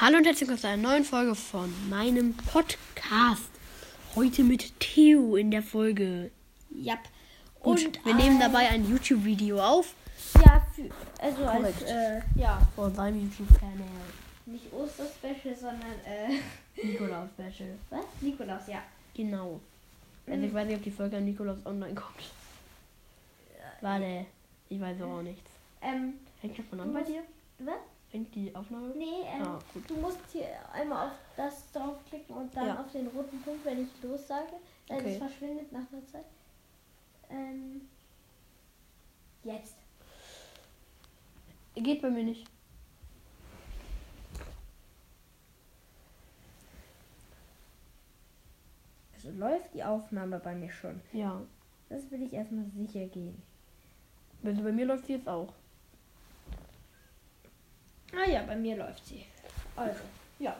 Hallo und herzlich willkommen zu einer neuen Folge von meinem Podcast. Heute mit Theo in der Folge. Ja. Gut, Und wir nehmen dabei ein YouTube-Video auf Ja, für, also Korrekt. als, äh, ja, von seinem YouTube-Kanal. nicht Osterspecial, sondern, äh, Nikolaus-Special. was? Nikolaus, ja. Genau. Also ich weiß nicht, ob die Folge an Nikolaus online kommt. Warte, ich weiß auch nichts. Ähm, Hängt das von du an bei dir? was? Hängt die Aufnahme? Nee, ähm, Ah, gut. du musst hier einmal auf das draufklicken und dann Ja. auf den roten Punkt, wenn ich los sage. Äh, Okay. Das verschwindet nach einer Zeit. Ähm, jetzt. Geht bei mir nicht. Also läuft die Aufnahme bei mir schon. Ja. Das will ich erstmal sicher gehen. Also bei mir läuft sie jetzt auch. Ja, bei mir läuft sie. Also, ja.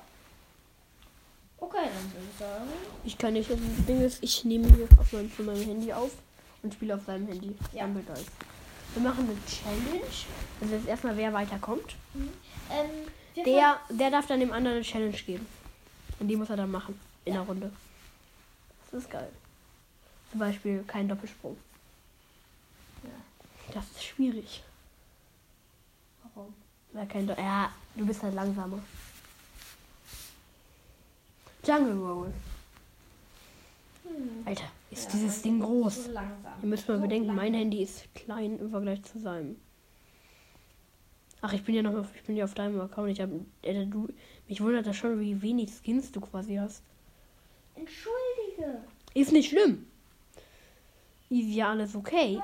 Okay, dann würde ich sagen. Ich kann nicht. Das Ding ist, ich nehme hier auf meinem, von meinem Handy auf und spiele auf seinem Handy. Ja. Dann das. Wir machen eine Challenge. Also jetzt erstmal, wer weiterkommt. Ähm, wir Der, der darf dann dem anderen eine Challenge geben. Und die muss er dann machen. In der Runde. Das ist geil. Zum Beispiel kein Doppelsprung. Ja. Das ist schwierig. Warum? Weil kein Do ja, du bist halt langsamer. Jungle Roll. Hm. Alter, ist Ja, dieses Ding ist groß. So langsam. Ihr müsst mal So bedenken, mein langsam. Handy ist klein im Vergleich zu seinem. Ach, ich bin ja noch auf, ich bin ja auf deinem Account. Ich hab, äh, du, mich wundert das schon, wie wenig Skins du quasi hast. Entschuldige. Ist nicht schlimm. Easy, ja, alles okay.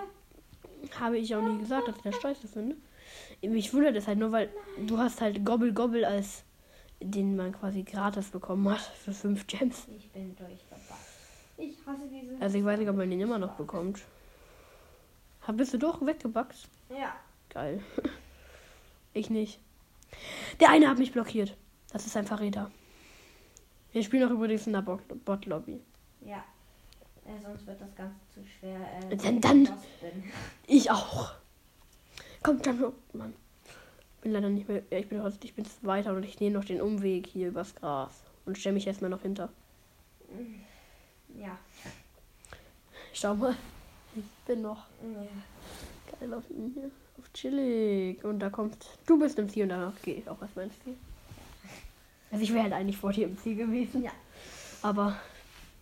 Habe ich auch nie gesagt, dass ich das scheiße finde. Mich wundert es halt nur, weil du hast halt Gobble Gobble als den man quasi gratis bekommen hat für 5 Gems. Ich bin durch. Ich hasse diese. Also ich weiß nicht, ob man den immer noch bekommt. Ha, Bist du doch weggebackt? Ja. Geil. Ich nicht. Der eine hat mich blockiert. Das ist ein Verräter. Wir spielen auch übrigens in der Bot- Bot-Lobby. Ja. Äh, sonst wird das Ganze zu schwer. Äh, Dann- ich dann-. Ich auch. Kommt dann noch. Mann. Bin leider nicht mehr. Ja, ich bin heute, ich bin weiter und ich nehme noch den Umweg hier übers Gras. Und stelle mich erstmal noch hinter. Ja. Schau mal. Ich bin noch ja. geil auf hier. Auf chillig. Und da kommt. Du bist im Ziel und danach gehe ich auch erstmal ins Ziel. Also ich wäre halt eigentlich vor dir im Ziel gewesen. Ja. Aber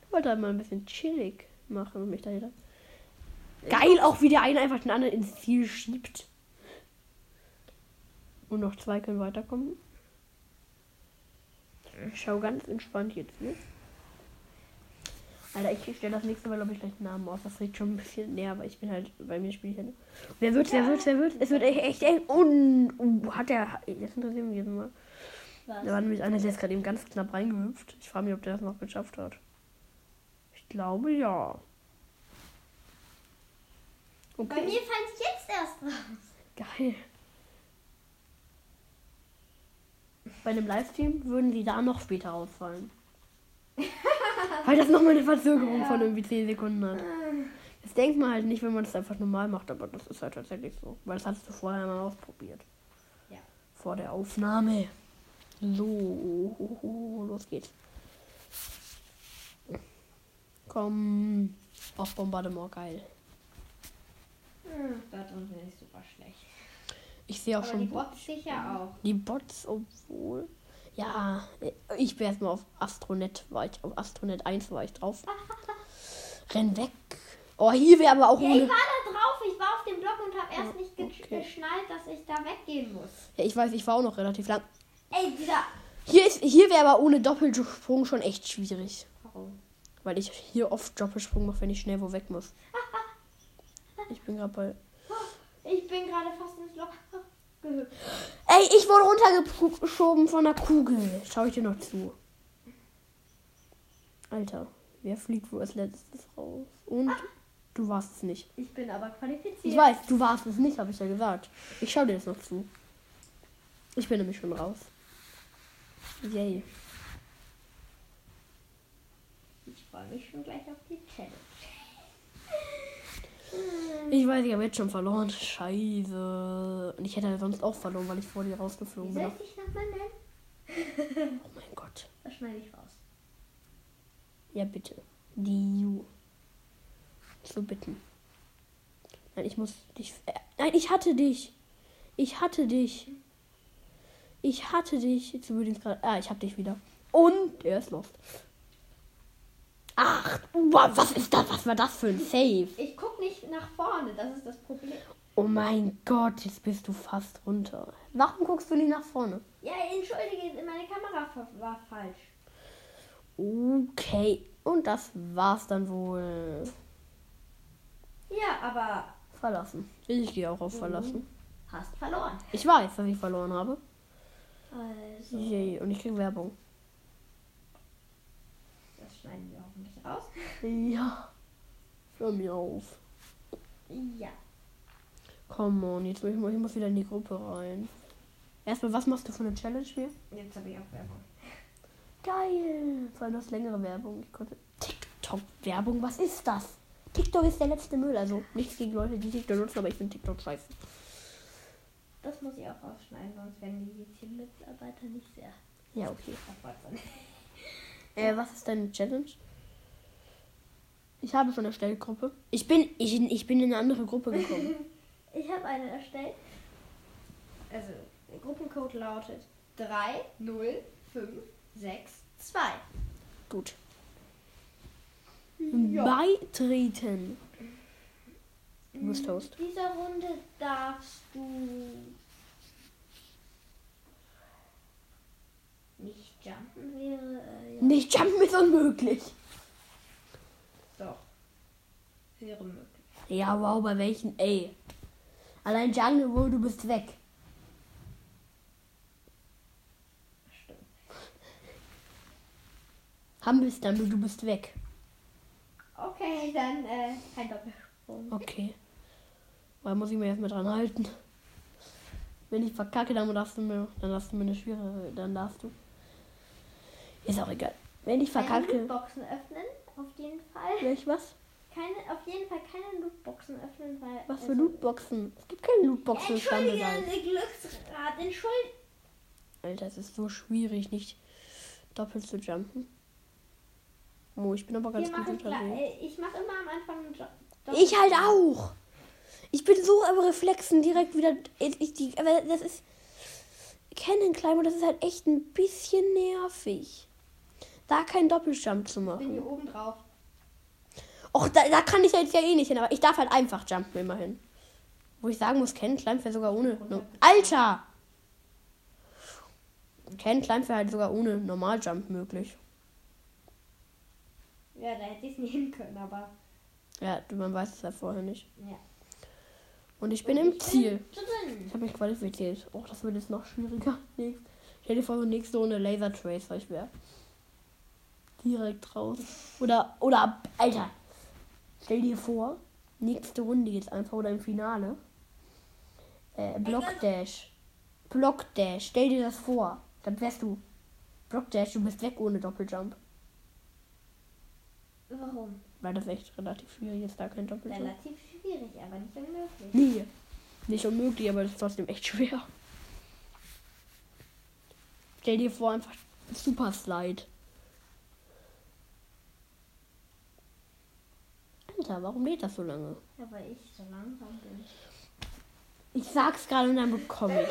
ich wollte halt mal ein bisschen chillig machen und mich dahinter. Geil auch, wie der eine einfach den anderen ins Ziel schiebt. Und noch zwei können weiterkommen. Ich schau ganz entspannt jetzt, ne? Alter, ich stelle das nächste Mal, glaube ich, gleich einen Namen aus. Das riecht schon ein bisschen näher, aber ich bin halt, bei mir spiele ich nicht. Wer wird, wer wird, wer wird? Es wird echt, echt eng. Und uh, hat der. Das interessiert mich jetzt mal. Was? Da war nämlich einer, der ist gerade eben ganz knapp reingehüpft. Ich frage mich, ob der das noch geschafft hat. Ich glaube ja. Bei Okay. mir fallen sie jetzt erst raus. Geil. Bei einem Livestream würden sie da noch später ausfallen. Weil das nochmal eine Verzögerung von irgendwie 10 Sekunden hat. Das denkt man halt nicht, wenn man das einfach normal macht, aber das ist halt tatsächlich so. Weil das hattest du vorher mal ausprobiert. Ja. Vor der Aufnahme. So, los geht's. Komm. Auf Bombardement, geil. Hm, da drunten ist super schlecht. Ich sehe auch Aber schon die Bots. Sicher auch. Die Bots, obwohl. Ja, ich bin erstmal auf Astronet, war ich, auf Astronet 1 war ich drauf. Renn weg. Oh, hier wäre aber auch Ja, ich war da drauf, ich war auf dem Block und habe erst nicht okay. geschnallt, dass ich da weggehen muss. Ja, ich weiß, ich war auch noch relativ lang. Ey, dieser. Hier, ist, hier wäre aber ohne Doppelsprung schon echt schwierig. Warum? Weil ich hier oft Doppelsprung mache, wenn ich schnell wo weg muss. Ich bin gerade bei. Ich bin gerade fast ins Loch gehüpft. Ey, ich wurde runtergeschoben von der Kugel. Schau ich dir noch zu. Alter, wer fliegt wo als letztes raus? Und du warst es nicht. Ich bin aber qualifiziert. Ich weiß, du warst es nicht, habe ich ja gesagt. Ich schau dir das noch zu. Ich bin nämlich schon raus. Yay. Ich freue mich schon gleich auf die Challenge. Ich weiß, ich habe jetzt schon verloren. Scheiße. Und ich hätte sonst auch verloren, weil ich vor dir rausgeflogen soll bin. ich dich nochmal nennen? Oh mein Gott. Das schneide ich raus. Ja, bitte. Die Ju. So bitten. Nein, ich muss dich. Äh, nein, ich hatte dich. Ich hatte dich. Ich hatte dich. Jetzt ich gerade. Ah, ich hab dich wieder. Und er ist lost. Ach, wow, was ist das? Was war das für ein Save? Ich guck nicht nach vorne, das ist das Problem. Oh mein Gott, jetzt bist du fast runter. Warum guckst du nicht nach vorne? Ja, entschuldige, meine Kamera war falsch. Okay, und das war's dann wohl. Ja, aber Verlassen. Ich gehe auch auf Verlassen. hast verloren. Ich weiß, dass ich verloren habe. Also, Yay, und ich krieg Werbung. das schneiden wir hoffentlich raus. Ja. Hör mir auf. Ja. Komm on, jetzt muss ich, ich muss wieder in die Gruppe rein. Erstmal, was machst du für eine Challenge mir? Jetzt habe ich auch Werbung. Geil. Vor allem das längere Werbung. Ich konnte. TikTok-Werbung, was ist das? TikTok ist der letzte Müll. Also nichts gegen Leute, die TikTok nutzen, aber ich finde TikTok scheiße. Das muss ich auch rausschneiden, sonst werden die Teammitarbeiter nicht sehr Ja, okay. Äh, was ist deine Challenge? Ich habe schon erstellt Gruppe. Ich bin, ich, ich bin in eine andere Gruppe gekommen. Ich habe eine erstellt. Also, der Gruppencode lautet 30562. Gut. Ja. Beitreten. Du bist Host. In dieser Runde darfst du nicht jumpen, wäre äh, ja. Nicht jumpen ist unmöglich. Wäre möglich. Ja, wow, bei welchen? Ey. Allein Jungle World, du bist weg. Stimmt. Humble du bist weg. Okay, dann äh, kein Doppelsprung. Okay. Da muss ich mir erstmal dran halten. Wenn ich verkacke, dann darfst du mir, dann darfst du mir eine schwere, dann darfst du. Ist auch egal. Wenn ich verkacke, Lootboxen öffnen, auf jeden Fall. will ich was? Keine, auf jeden Fall keine Lootboxen öffnen, weil. Was für also- Lootboxen? Es gibt keine Lootboxen Entschuldige, eine Glücksrad, entschuldige. Alter, es ist so schwierig, nicht doppelt zu jumpen. Oh, ich bin aber ganz Wir gut machen unterwegs. äh, ich mache immer am Anfang einen Jo- Ich halt auch. Ich bin so am Reflexen direkt wieder. Ich, ich, die, aber das ist. Cannon Climber, das ist halt echt ein bisschen nervig. Da keinen Doppeljump zu Ich bin hier machen. oben drauf. Och, da, da kann ich jetzt ja eh nicht hin, aber ich darf halt einfach jumpen immerhin. Wo ich sagen muss, Cannon Climb wäre sogar ohne. No Alter! Cannon Climb wäre halt sogar ohne Normaljump möglich. Ja, da hätte ich es nie hin können, aber. Ja, du, man weiß es ja vorher nicht. Ja. Und ich bin Und im ich Ziel. Bin. Ich habe mich qualifiziert. Oh, das wird jetzt noch schwieriger. Nächst. Stell dir vor, so nächste Runde Laser Tracer, ich wäre direkt raus. Oder, oder, Alter, stell dir vor, nächste Runde jetzt einfach oder im Finale. Äh, Block Dash. Block Dash, stell dir das vor. Dann wärst du. Block Dash, du bist weg ohne Doppeljump. Warum? Weil das echt relativ schwierig ist, da kein Doppeljump. Relativ schwierig, aber nicht unmöglich. Nee. Nicht unmöglich, aber das ist trotzdem echt schwer. Stell dir vor, einfach Super Slide. Alter, warum lädt das so lange? Ja, weil ich so langsam bin. Ich sag's gerade und dann bekomme ich.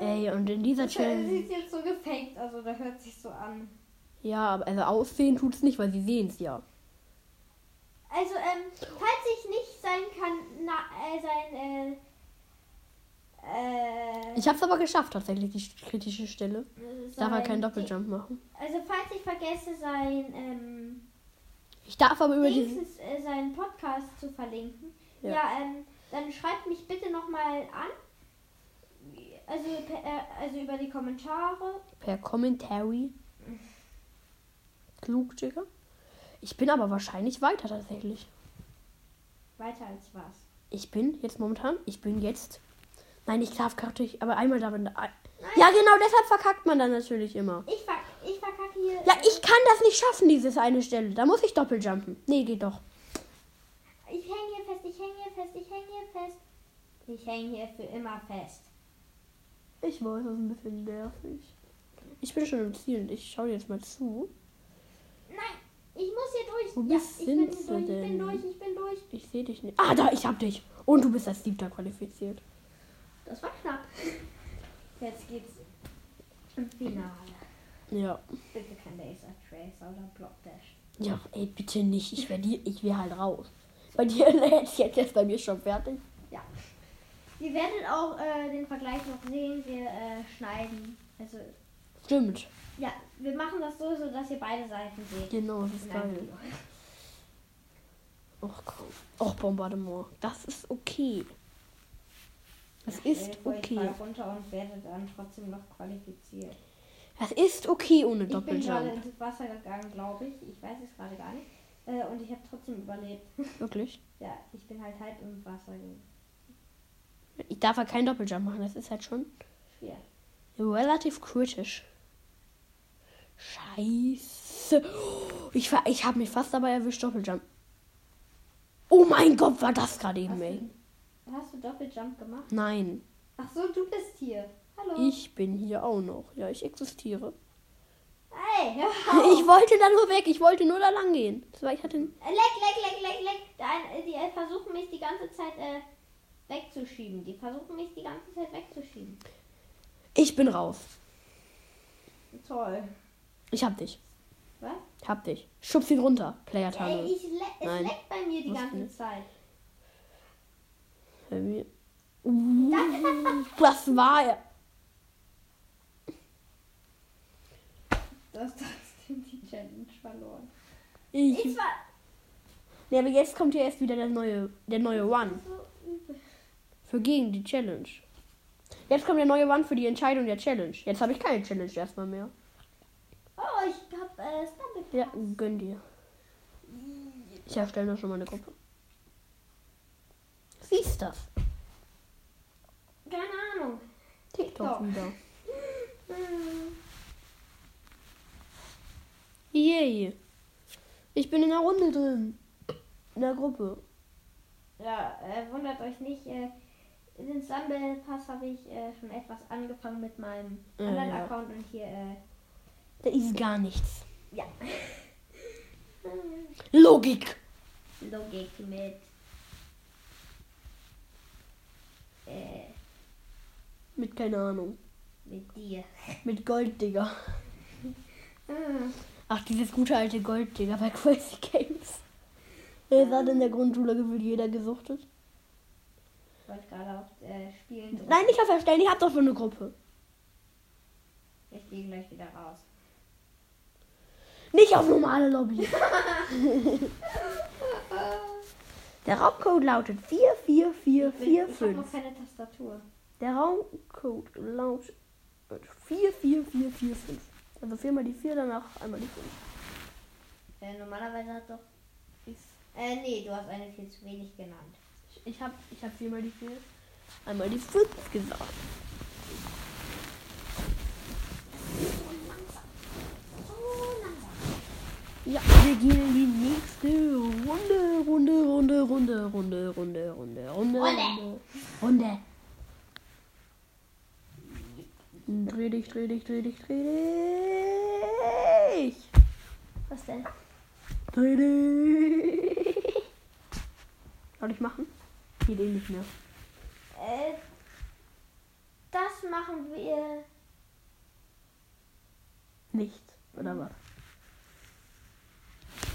Ey, und in dieser Challenge. sieht jetzt so gefaked, also da hört sich so an. Ja, aber also aussehen tut's nicht, weil sie sehen's ja. Also, ähm, falls ich nicht sein kann, na, äh, sein, äh, äh, Ich hab's aber geschafft, tatsächlich, die kritische Stelle. äh, Ich darf halt keinen Doppeljump machen. Also, falls ich vergesse, sein, ähm, Ich darf aber über diesen. wenigstens äh, seinen Podcast zu verlinken, Ja. ja, ähm, dann schreibt mich bitte nochmal an. Also, per, äh, also über die Kommentare. Per Commentary. Klug, Digga. Ich bin aber wahrscheinlich weiter tatsächlich. Weiter als was. Ich bin jetzt momentan, ich bin jetzt. Nein, ich darf gerade nicht, aber einmal darf man. Ja, genau, deshalb verkackt man dann natürlich immer. Ich, hier. Ja, ich kann das nicht schaffen, dieses eine Stelle. Da muss ich doppeljumpen. Nee, geht doch. Ich hänge hier fest, ich hänge hier fest, ich hänge hier fest. Ich hänge hier für immer fest. Ich weiß, das ist ein bisschen nervig. Ich bin schon im Ziel und ich schaue jetzt mal zu. Nein, ich muss hier durch. Wo ja, bist ich bin du durch, ich bin denn? durch, ich bin durch. Ich sehe dich nicht. Ah, da, ich hab dich. Und du bist als Siebter qualifiziert. Das war knapp. Jetzt geht's im Finale. Ja. Bitte kein Laser Tracer oder Block Dash. Ja, ey, bitte nicht. Ich wäre ich wär halt raus. Bei dir ist jetzt, jetzt bei mir schon fertig. Ja. Ihr werdet auch äh, den Vergleich noch sehen. Wir äh, schneiden. Also, Stimmt. ja, wir machen das so, so dass ihr beide Seiten seht. Genau, das ist geil. Och, komm. Och, Bombardement. Das ist okay. Das Stell ist Ich okay. runter und werde dann trotzdem noch qualifiziert. Das ist okay ohne Ich bin gerade Doppeljump. ins Wasser gegangen, glaube ich. Ich weiß es gerade gar nicht. Äh, und ich habe trotzdem überlebt. Wirklich. ja, ich bin halt halb im Wasser. ge- Ich darf halt keinen Doppeljump machen. Das ist halt schon Schwer. relativ kritisch. Scheiße. Ich, ich habe mich fast dabei erwischt, Doppeljump. Oh mein Gott, war das gerade eben, Hast ey. du, hast du Doppeljump gemacht? Nein, Ach so, du bist hier. Hallo. ich bin hier auch noch. Ja, ich existiere. Hey. Ich wollte da nur weg. Ich wollte nur da lang gehen. Das war, ich hatte Äh, Leck, leck, leck, leck, leck. Äh, Die äh, versuchen mich die ganze Zeit äh, wegzuschieben. Die versuchen mich die ganze Zeit wegzuschieben. ich bin raus. Toll. Ich hab dich. Was? Hab dich. Schubs ihn runter. Player Ey, Tunnel. ich le es Nein. leckt bei mir die Musst ganze nicht. Zeit. Bei mir. Uh, was war er? Du hast trotzdem die Challenge verloren. Ich. Ich war Nee, aber jetzt kommt ja erst wieder der neue, der neue One. so. Für gegen die Challenge. Jetzt kommt der neue One für die Entscheidung der Challenge. Jetzt habe ich keine Challenge erstmal mehr. Oh, ich hab äh, Stumble Ja, gönn dir. Ich erstelle noch schon mal eine Gruppe. Siehst das? Keine Ahnung. TikTok TikTok. wieder. Yay. Ich bin in der Runde drin. In der Gruppe. Ja, äh, wundert euch nicht. Äh, den Stumble Pass habe ich äh, schon etwas angefangen mit meinem Ja, anderen ja. Account und hier, äh, Da ist gar nichts. ja. Logik. Logik mit. Äh, Mit keine Ahnung. mit dir. Mit Gold, Digga. Hm. Ach, dieses gute alte Gold, Digga, bei Crazy Games. Das hat in der Grundschule gefühlt jeder gesuchtet. Ich wollte gerade auf äh, Spielen drücken. Nein, nicht auf Erstellen, ich hab doch schon eine Gruppe. Ich gehe gleich wieder raus. Nicht auf normale Lobby. Der Raumcode lautet Ich, bin, ich habe 44445. noch keine Tastatur. Der Raumcode lautet 44445. Also viermal die 4, danach einmal die 5. Äh, normalerweise hat doch. Äh, nee, du hast eine viel zu wenig genannt. Ich, ich habe ich hab viermal die 4, einmal die 5 gesagt. Ja, wir gehen in die nächste Runde, Runde, Runde, Runde, Runde, Runde, Runde, Runde, Runde, Runde. Dreh dich, dreh dich, dreh dich, dreh dich. Was denn? Dreh dich. Soll ich machen? Geht eh nicht mehr. Äh, das machen wir. Nichts, oder was?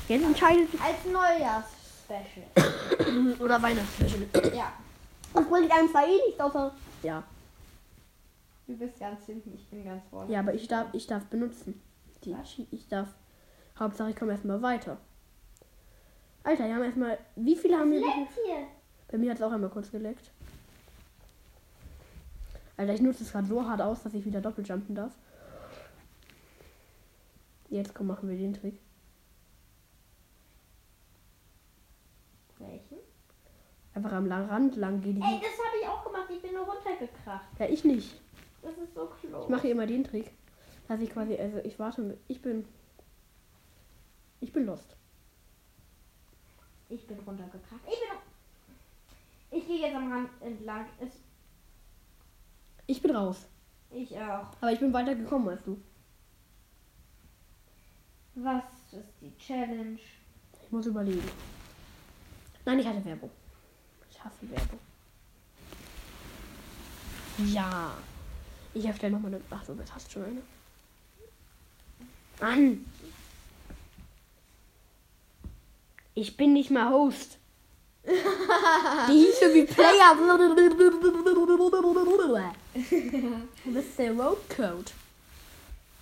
Jetzt entscheidet sich. Als Neujahrs-Special. Oder Weihnachtsspecial. ja. Bringt einem zwar eh nichts außer. Ja. Du bist ganz hinten, ich bin ganz vorne. Ja, aber ich darf, ich darf benutzen. Die, ich darf. Hauptsache ich komme erstmal weiter. Alter, wir haben erstmal. Wie viele haben wir? Hier. Bei mir hat es auch einmal kurz geleckt. Alter, ich nutze es gerade so hart aus, dass ich wieder doppeljumpen darf. Jetzt komm, machen wir den Trick. Welchen? Einfach am Rand lang gehen. Ey, das habe ich auch gemacht. Ich bin nur runtergekracht. Ja, ich nicht. Das ist so close. Ich mache immer den Trick, dass ich quasi, also ich warte mit, ich bin, ich bin lost. Ich bin runtergekracht. Ich bin. Ich gehe jetzt am Rand entlang. Es, Ich bin raus. Ich auch. Aber ich bin weiter gekommen als du. Was ist die Challenge? Ich muss überlegen. Nein, ich hatte Werbung. Ich hasse Werbung. Ja. Ich erstelle nochmal eine. Ach so, das hast schon eine. Mann. Ich bin nicht mal Host. Die hieße wie Player. Das ist der Roadcode.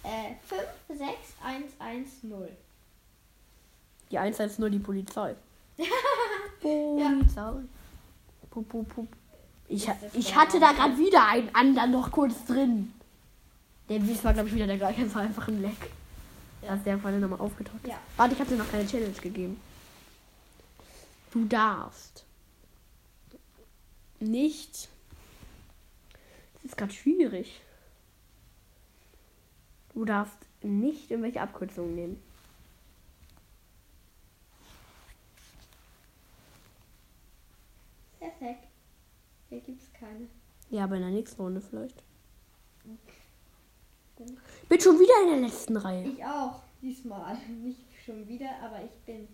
Äh, 56110. Die 110 die Polizei. Polizei. Pup, pup, pup. Ich, Ist ich hatte da gerade wieder einen anderen noch kurz drin. Der das war, glaube ich, wieder der gleiche. Das war einfach ein Leck. Da ist der vorhin nochmal aufgetaucht. Ja. Warte, ich habe dir noch keine Challenge gegeben. Du darfst nicht. Das ist gerade schwierig. Du darfst nicht irgendwelche Abkürzungen nehmen. Perfekt. Hier gibt's keine. Ja, aber in der nächsten Runde vielleicht. Bin schon wieder in der letzten Reihe. Ich auch. Diesmal. Nicht schon wieder, aber ich bin.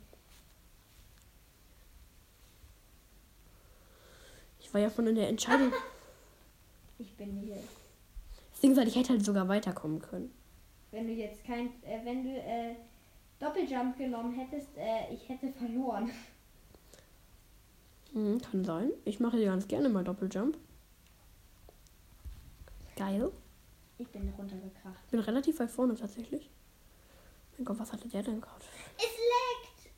Ich war ja schon in der Entscheidung. Ich bin hier. Das Ding ist halt, ich hätte halt sogar weiterkommen können. Wenn du jetzt kein. Äh, wenn du äh, Doppeljump genommen hättest, äh, ich hätte verloren. Mhm, kann sein. Ich mache hier ganz gerne mal Doppeljump. Geil. Ich bin runtergekracht. Bin relativ weit vorne tatsächlich. Mein Gott, was hatte der denn gerade? Es leckt!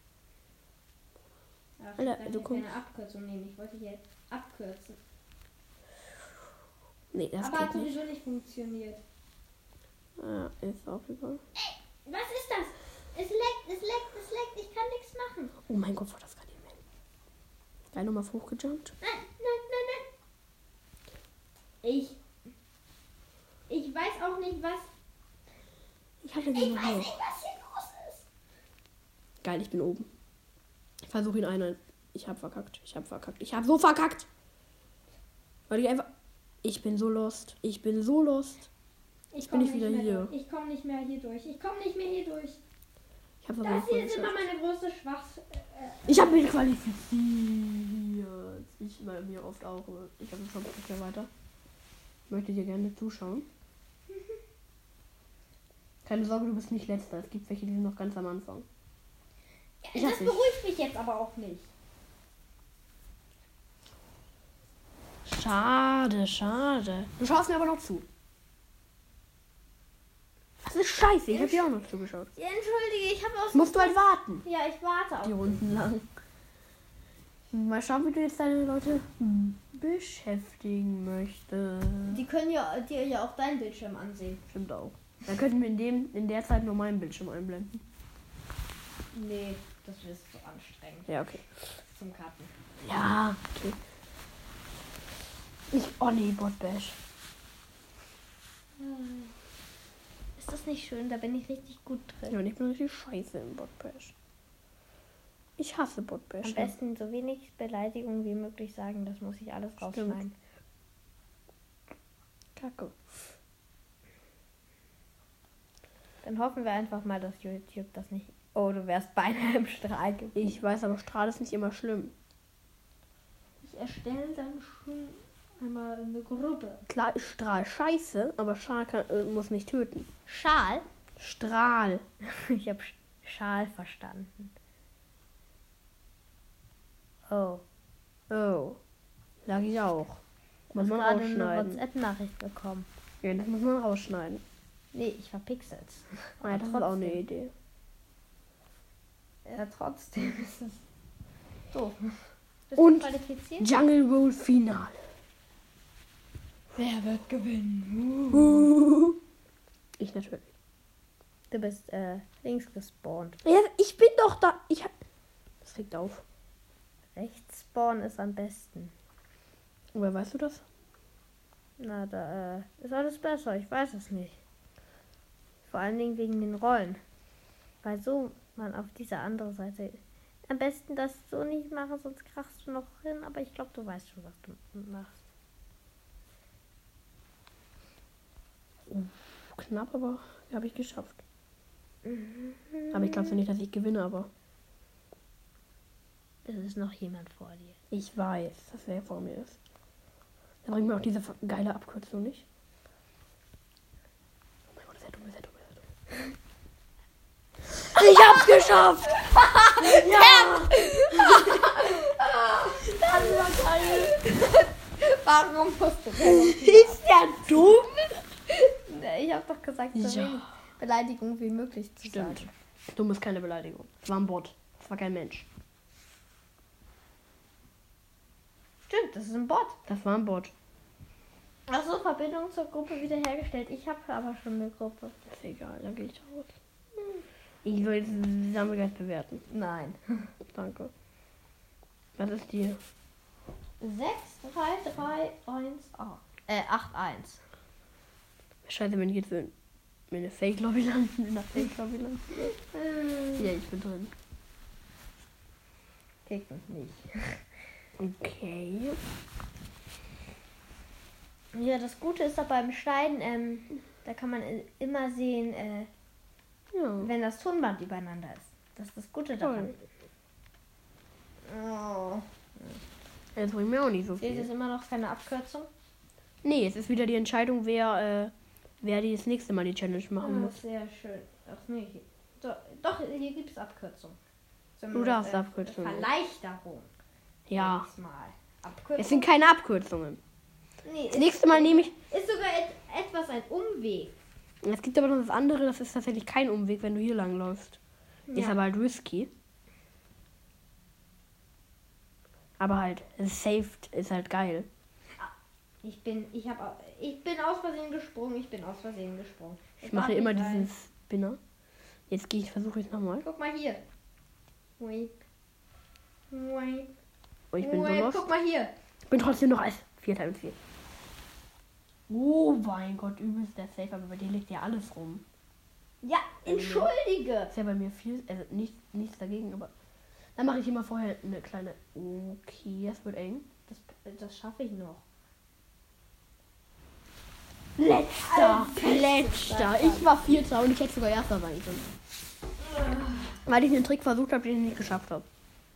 Ach, Alter, du kommst- keine Abkürzung nehmen. Ich wollte hier abkürzen. Nee, das aber hat geht nicht. sowieso nicht funktioniert. Ah, ist auch egal. Was ist das? Es leckt, es leckt, es leckt. Ich kann nichts machen. Oh mein Gott, war das Geil nochmal hochgejumpt. Nein, nein, nein, nein. Ich. Ich weiß auch nicht, was. Ich hatte Ich weiß nicht, was hier los ist. Geil, ich bin oben. Ich versuche ihn einer. Ich hab verkackt. Ich hab verkackt. Ich hab so verkackt. Weil ich einfach. Ich bin so lost. Ich bin so lost. Ich bin wieder nicht mehr hier. Durch. Ich komme nicht mehr hier durch. Ich komme nicht mehr hier durch. Das hier ist immer meine größte Schwachs. Ich habe mich qualifiziert. Ich bei mir oft auch. Ich habe schon nicht weiter. Ich möchte dir gerne zuschauen. Keine Sorge, du bist nicht letzter. Es gibt welche, die sind noch ganz am Anfang. Ich das beruhigt mich jetzt aber auch nicht. Schade, schade. Du schaust mir aber noch zu. Das ist scheiße. Ich habe dir auch noch zugeschaut. Entschuldige, ich habe aus. Musst du halt warten. Ja, ich warte Die auf. Runden lang. Mal schauen, wie du jetzt deine Leute beschäftigen möchtest. Die können ja dir ja auch deinen Bildschirm ansehen. Stimmt auch. Dann könnten wir in, dem, in der Zeit nur meinen Bildschirm einblenden. Nee, das ist so anstrengend Ja, okay. zum Karten. Ja, okay. Ich, oh nee, Bot Ist nicht schön? Da bin ich richtig gut drin. Ja, und ich bin richtig scheiße im Bot Bash. Ich hasse Bot Bash. Am besten so wenig Beleidigung wie möglich sagen, das muss ich alles rausschneiden. Kacke. Dann hoffen wir einfach mal, dass YouTube das nicht. Oh, du wärst beinahe im Strahl gewesen. Ich weiß, aber Strahl ist nicht immer schlimm. Ich erstelle dann schon einmal eine Gruppe. Klar ist Strahl scheiße, aber Strahl kann, äh, muss nicht töten. Schal? Strahl. Ich habe Schal verstanden. Oh. Oh. Sag ich auch. Ich Muss habe man gerade eine. WhatsApp-Nachricht bekommen. Ja, das muss man rausschneiden. Nee, ich verpixel's. Ah, ja, das ist auch eine Idee. Ja, trotzdem ist es doof. Bist Und- du qualifiziert? Jungle Roll Finale. Wer wird gewinnen? Ich natürlich. Du bist äh, links gespawnt. Ja, ich bin doch da. Ich hab. Das regt auf. Rechts spawnen ist am besten. Woher weißt du das? Na, da äh, ist alles besser. Ich weiß es nicht. Vor allen Dingen wegen den Rollen. Weil so man auf dieser anderen Seite. Am besten das so nicht machen, sonst krachst du noch hin. Aber ich glaube, du weißt schon, was du machst. Knapp, aber habe ich geschafft. Aber ich glaube nicht, dass ich gewinne, aber Es ist noch jemand vor dir. ich weiß, dass wer vor mir ist. Dann bringt mir auch diese geile Abkürzung nicht. Oh mein Gott, ist ja dumm, ist ja dumm, ist ja dumm. Ich hab's geschafft! ja! Das war geil. Warum musst du Ist der dumm? Gesagt, so Ja. wenig Beleidigung wie möglich zu Stimmt. sagen. Dumm ist keine Beleidigung. Es war ein Bot. Es war kein Mensch. Stimmt, das ist ein Bot. Das war ein Bot. Achso, Verbindung zur Gruppe wiederhergestellt. Ich habe aber schon eine Gruppe. Ist egal, dann gehe ich raus. Ich will jetzt Sammelgeist bewerten. Nein. Danke. Was ist die? 6, 3, 3, 1, 8. Äh, 8, 1. Scheiße, wenn ich jetzt in in eine Fake-Lobby lande. In einer Fake-Lobby lande. Ja, ich bin drin. Kriegt mich nicht. Okay. Ja, das Gute ist doch beim Schneiden, ähm, da kann man immer sehen, äh, Ja. wenn das Tonband übereinander ist. Das ist das Gute daran. Oh. Das bringt mir auch nicht so Seht ihr, viel. ist immer noch keine Abkürzung? Nee, es ist wieder die Entscheidung, wer, äh, wer die das nächste Mal die Challenge machen Ah, muss. sehr schön. Ach nee, hier- doch, doch hier gibt es Abkürzung. Du darfst Abkürzung. Verleichterung. Ja. Abkürzung. Es sind keine Abkürzungen. nee, Das nächste Mal nehme ich. ist sogar et etwas ein Umweg. Es gibt aber noch das andere, das ist tatsächlich kein Umweg, wenn du hier lang läufst. Ist Ja. aber halt risky. Aber halt, es ist saved, ist halt geil. Ich bin, ich habe, ich bin aus Versehen gesprungen. Ich bin aus Versehen gesprungen. Ich mache darf immer rein. diesen Spinner. Jetzt gehe ich, versuche ich nochmal. Guck mal hier. Wait. Wait. Oh, ich bin so Wait, lost. Guck mal hier. Ich bin trotzdem noch als Vierter im Ziel. Oh mein Gott, übelst der Safe, aber bei dir liegt ja alles rum. Ja, entschuldige. Ist ja bei mir viel, also nicht, nichts dagegen, aber dann mache ich immer vorher eine kleine. Okay, es wird eng. Das, das schaffe ich noch. Letzter, letzter. Ich war Vierter und ich hätte sogar Erster sein können. Weil ich einen Trick versucht habe, den ich nicht geschafft habe.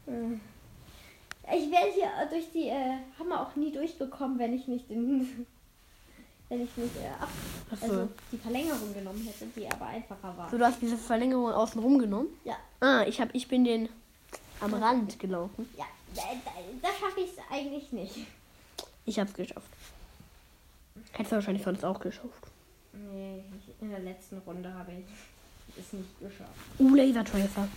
Ich wäre hier durch die äh, Hammer auch nie durchgekommen, wenn ich nicht den, wenn ich nicht äh, ab, also die Verlängerung genommen hätte, die aber einfacher war. So, du hast diese Verlängerung außen rum genommen. Ja, Ah, ich hab, ich bin den am Rand gelaufen. ja, da, da, da schaffe ich es eigentlich nicht. Ich hab's geschafft. Hättest du wahrscheinlich sonst auch geschafft. Nee, in der letzten Runde habe ich es nicht geschafft. Uh, Laser Tracer.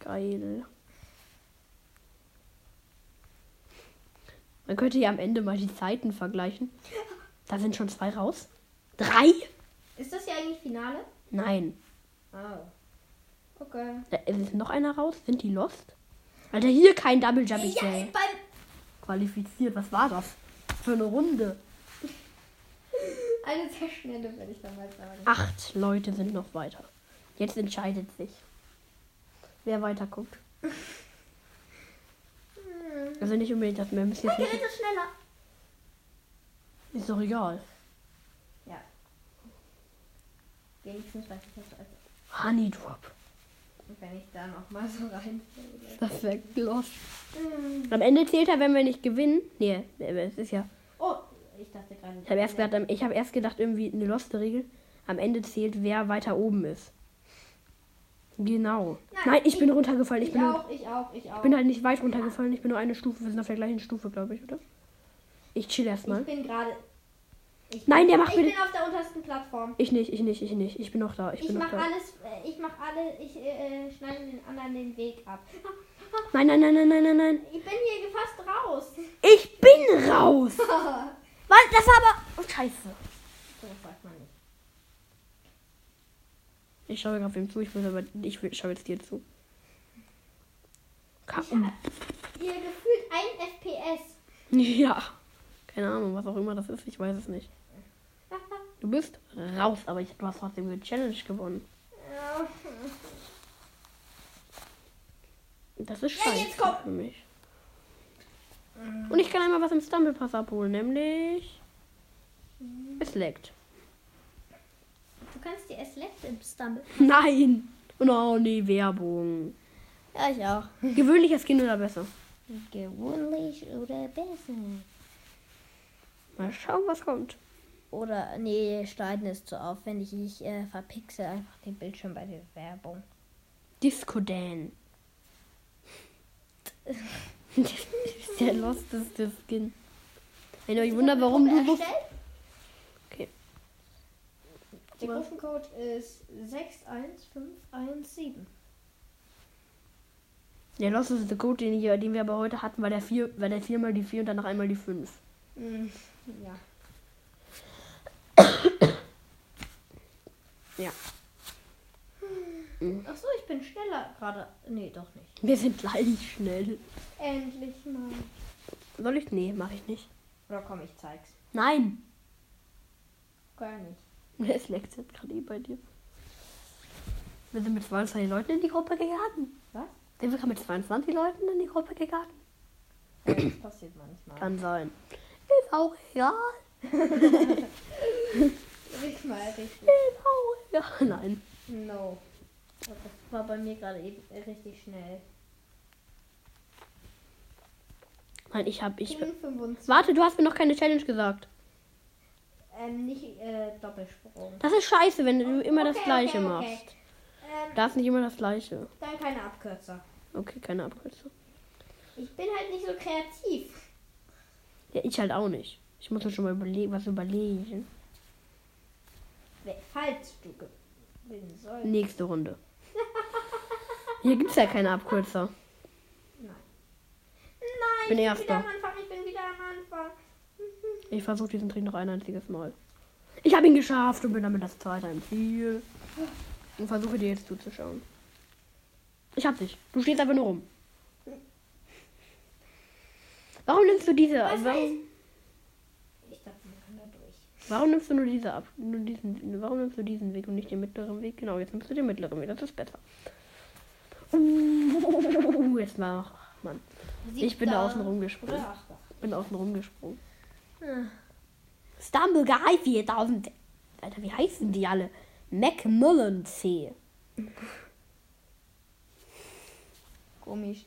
Geil. Man könnte ja am Ende mal die Zeiten vergleichen. Da sind schon zwei raus. Drei? Ist das hier eigentlich Finale? Nein. Oh. Okay. Da ist noch einer raus. Sind die lost? Alter, hier kein Double Jump. Ja, beim, qualifiziert. Was war das? Für eine Runde. eine sehr schnelle, würde ich dann mal sagen. Acht Leute sind noch weiter. Jetzt entscheidet sich, wer weiterguckt. Also nicht unbedingt, dass wir müssen Hier nicht. ist schneller. Ist doch egal. Ja. Wenigstens weiß ich also, Honey Drop. Wenn ich da noch mal so reinfälle. Das wäre lost. Am Ende zählt er, wenn wir nicht gewinnen. Nee, es ist ja. Oh, ich dachte gerade. Ich habe erst gedacht, ich habe erst gedacht, irgendwie eine loste Regel. Am Ende zählt, wer weiter oben ist. Genau. Nein, Nein, ich, ich- bin runtergefallen. Ich, Ich bin, auch, ich auch, ich auch. ich bin halt nicht weit runtergefallen. Ich bin nur eine Stufe. Wir sind auf der gleichen Stufe, glaube ich, oder? Ich chill erstmal. Ich bin gerade. Ich Nein, der macht Ich mir bin auf der untersten Plattform. Ich nicht, ich nicht, ich nicht. Ich bin noch da. Ich Ich, bin noch mach da. alles, äh, ich mach alle, ich äh, schneide den anderen den Weg ab. Nein, nein, nein, nein, nein, nein, nein. Ich bin hier fast raus. Ich bin raus. Was? Das war aber. Oh, scheiße. So weiß man nicht. Ich schaue gerade wem zu. Ich will aber. Ich schaue jetzt dir zu. Ka Ich hier gefühlt ein FPS. ja. Keine Ahnung, was auch immer das ist. Ich weiß es nicht. Du bist raus, aber ich, du hast trotzdem die Challenge gewonnen. Das ist Ja, scheiße komm. für mich. Und ich kann einmal was im Stumble Pass abholen, nämlich Es leckt. Du kannst dir es leckt im Stumble. Nein! Oh nee, Werbung. Ja, ich auch. Gewöhnlicher Skin oder besser? Gewöhnlich oder besser. Mal schauen, was kommt. Oder, nee, Schneiden ist zu aufwendig. Ich äh, verpixel einfach den Bildschirm bei der Werbung. Disco Dan. der losteste Skin. Wenn euch wundert, warum du musst. Okay. Der Gruppencode ist 61517. Der losteste Code, den, ich, den wir aber heute hatten, war der 4, war der viermal die 4 und danach einmal die 5. Mhm. Ja. Ja. Ach so, ich bin schneller gerade. Nee, doch nicht. Wir sind gleich schnell. Endlich mal. Soll ich? Nee, mache ich nicht. Oder komm, ich zeig's. Nein. Gar nicht. Es leckt jetzt gerade eh bei dir. Wir sind mit 22 Leuten in die Gruppe gegangen. Was? Sind wir gerade mit 22 Leuten in die Gruppe gegangen? Ja, das passiert manchmal. Kann sein. Ist auch egal. Riech mal. Ist egal. Nein. No. Das war bei mir gerade eben richtig schnell. Nein, ich hab. Ich, 25. warte, du hast mir noch keine Challenge gesagt. Ähm, nicht äh, Doppelsprung. Das ist scheiße, wenn du immer das Okay, Gleiche okay, machst. okay. Ähm, Du darfst nicht immer das Gleiche. dann keine Abkürzer. Okay, keine Abkürzung. Ich bin halt nicht so kreativ. Ja, ich halt auch nicht. Ich muss mir schon mal überle was überlegen. Falls du gewinnen sollst. Nächste Runde. Hier gibt's ja keine Abkürzer. Nein. Bin Nein, ich bin Erster. wieder am Anfang. Ich bin wieder am Anfang. Ich versuche diesen Trick noch ein einziges Mal. Ich habe ihn geschafft und bin damit das zweite im Ziel. Und versuche dir jetzt zuzuschauen. Ich hab dich. Du stehst einfach nur rum. Warum nimmst du diese? Was Warum, Ich dachte, man kann da durch. Warum nimmst du nur diese ab? Nur diesen, warum nimmst du diesen Weg und nicht den mittleren Weg? Genau, jetzt nimmst du den mittleren Weg. Das ist besser. Uh, jetzt war. Mann. Ich bin da außen rumgesprungen. Achter. Bin außen rumgesprungen. Hm. Stumble Guy 4000. Alter, wie heißen die alle? Macmillan C. Komisch.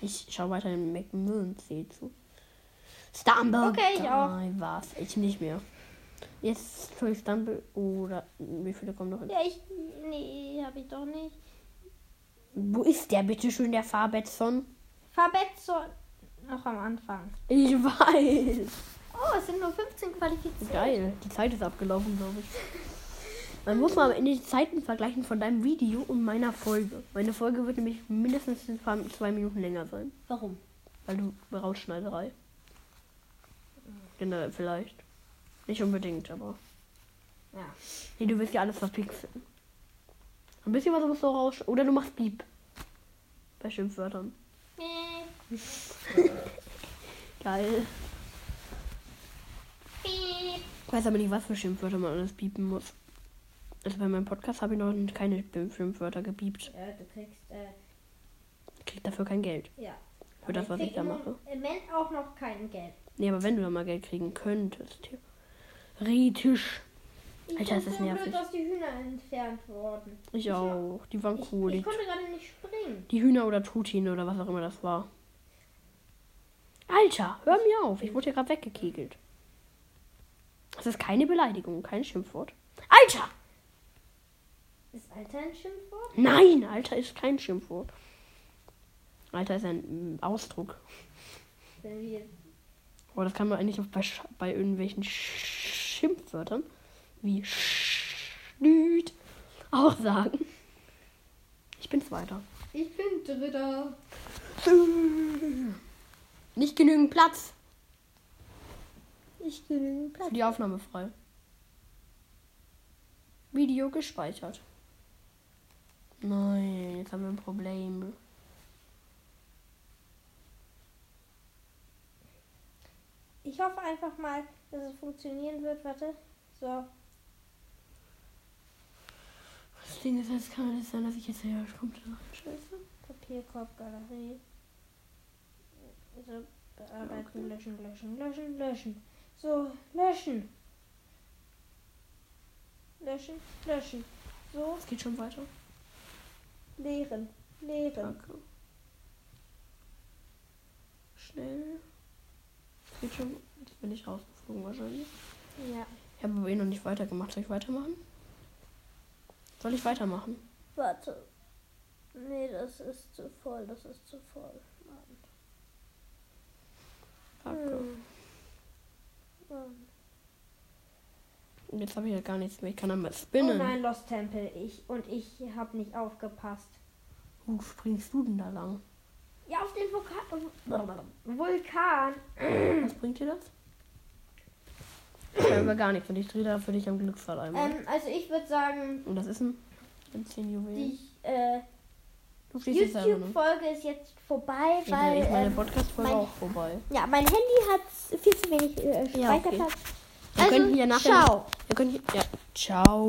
Ich schau weiter in Macmillan C zu. Stumble Okay, ich auch. War's. Ich nicht mehr. Jetzt soll ich Stumble oder wie viele kommen noch hin? Ja, ich. Nee, hab ich doch nicht. Wo ist der bitte schön, der Farbetson? Fabetzo noch am Anfang. Ich weiß. Oh, es sind nur 15 qualifiziert. Geil. Die Zeit ist abgelaufen, glaube ich. Man muss mal am Ende die Zeiten vergleichen von deinem Video und meiner Folge. Meine Folge wird nämlich mindestens zwei Minuten länger sein. Warum? Weil du Rausschneiderei. Genau, vielleicht. Nicht unbedingt, aber. Ja. Nee, du willst ja alles verpixeln. Ein bisschen was musst du auch raus. Oder du machst Piep. Bei Schimpfwörtern. Geil. piep. Ich weiß aber nicht, was für Schimpfwörter man alles piepen muss. Also bei meinem Podcast habe ich noch keine Schimpfwörter gepiept. Ja, du kriegst, äh, Ich krieg dafür kein Geld. ja. Für das, was krieg ich da im mache. Moment auch noch kein Geld. Nee, aber wenn du da mal Geld kriegen könntest. Theoretisch. Ich Alter, bin das ist nervig. blöd, dass die Hühner entfernt wurden. Ich auch. Die waren Ich, cool. ich Die, konnte gerade nicht springen. die Hühner oder Tutine oder was auch immer das war. Alter, hör mir auf. Ich wurde hier gerade weggekegelt. Das ist keine Beleidigung, kein Schimpfwort. Alter! Ist Alter ein Schimpfwort? Nein, Alter ist kein Schimpfwort. Alter ist ein mm, Ausdruck. Aber das kann man eigentlich auch bei, bei irgendwelchen Sch- Schimpfwörtern wie Schnüt auch sagen. Ich bin Zweiter. Ich bin Dritter. Nicht genügend Platz. Ich genügend Platz. Für die Aufnahme frei. Video gespeichert. Nein, jetzt haben wir ein Problem. Ich hoffe einfach mal, dass es funktionieren wird. Warte. So. Das Ding ist, jetzt kann es sein, dass ich jetzt hier kommt. Scheiße. Papierkorb, Galerie. So, bearbeiten, löschen, löschen, löschen, löschen. So, löschen. löschen, löschen. So, Es geht schon weiter. leeren, leeren. Danke. Schnell. Schon. Jetzt bin ich rausgeflogen wahrscheinlich. Ja, Ich habe aber eh noch nicht weitergemacht. Soll ich weitermachen? Soll ich weitermachen? warte. Nee, das ist zu voll, das ist zu voll. Mann. Danke. Hm. Mann. Jetzt habe ich ja gar nichts mehr. Ich kann einmal Oh spinnen. nein, Lost Temple. Ich und ich habe nicht aufgepasst. Wo springst du denn da lang? Ja, auf den Vulkan. Vulkan. Was bringt dir das? Scheinbar gar nichts. Und ich drehe da für dich am Glücksrad einmal. Ähm, also ich würde sagen, Und das ist ein Benzin-Juwel. die äh? YouTube-Folge ist jetzt vorbei, Ja, weil ich meine ähm, Podcast-Folge mein- auch vorbei. ja, mein Handy hat viel zu wenig äh, Ja, okay. Speicherplatz. Wir können hier nachher. ciao. Wir können hier. Ja. Ciao.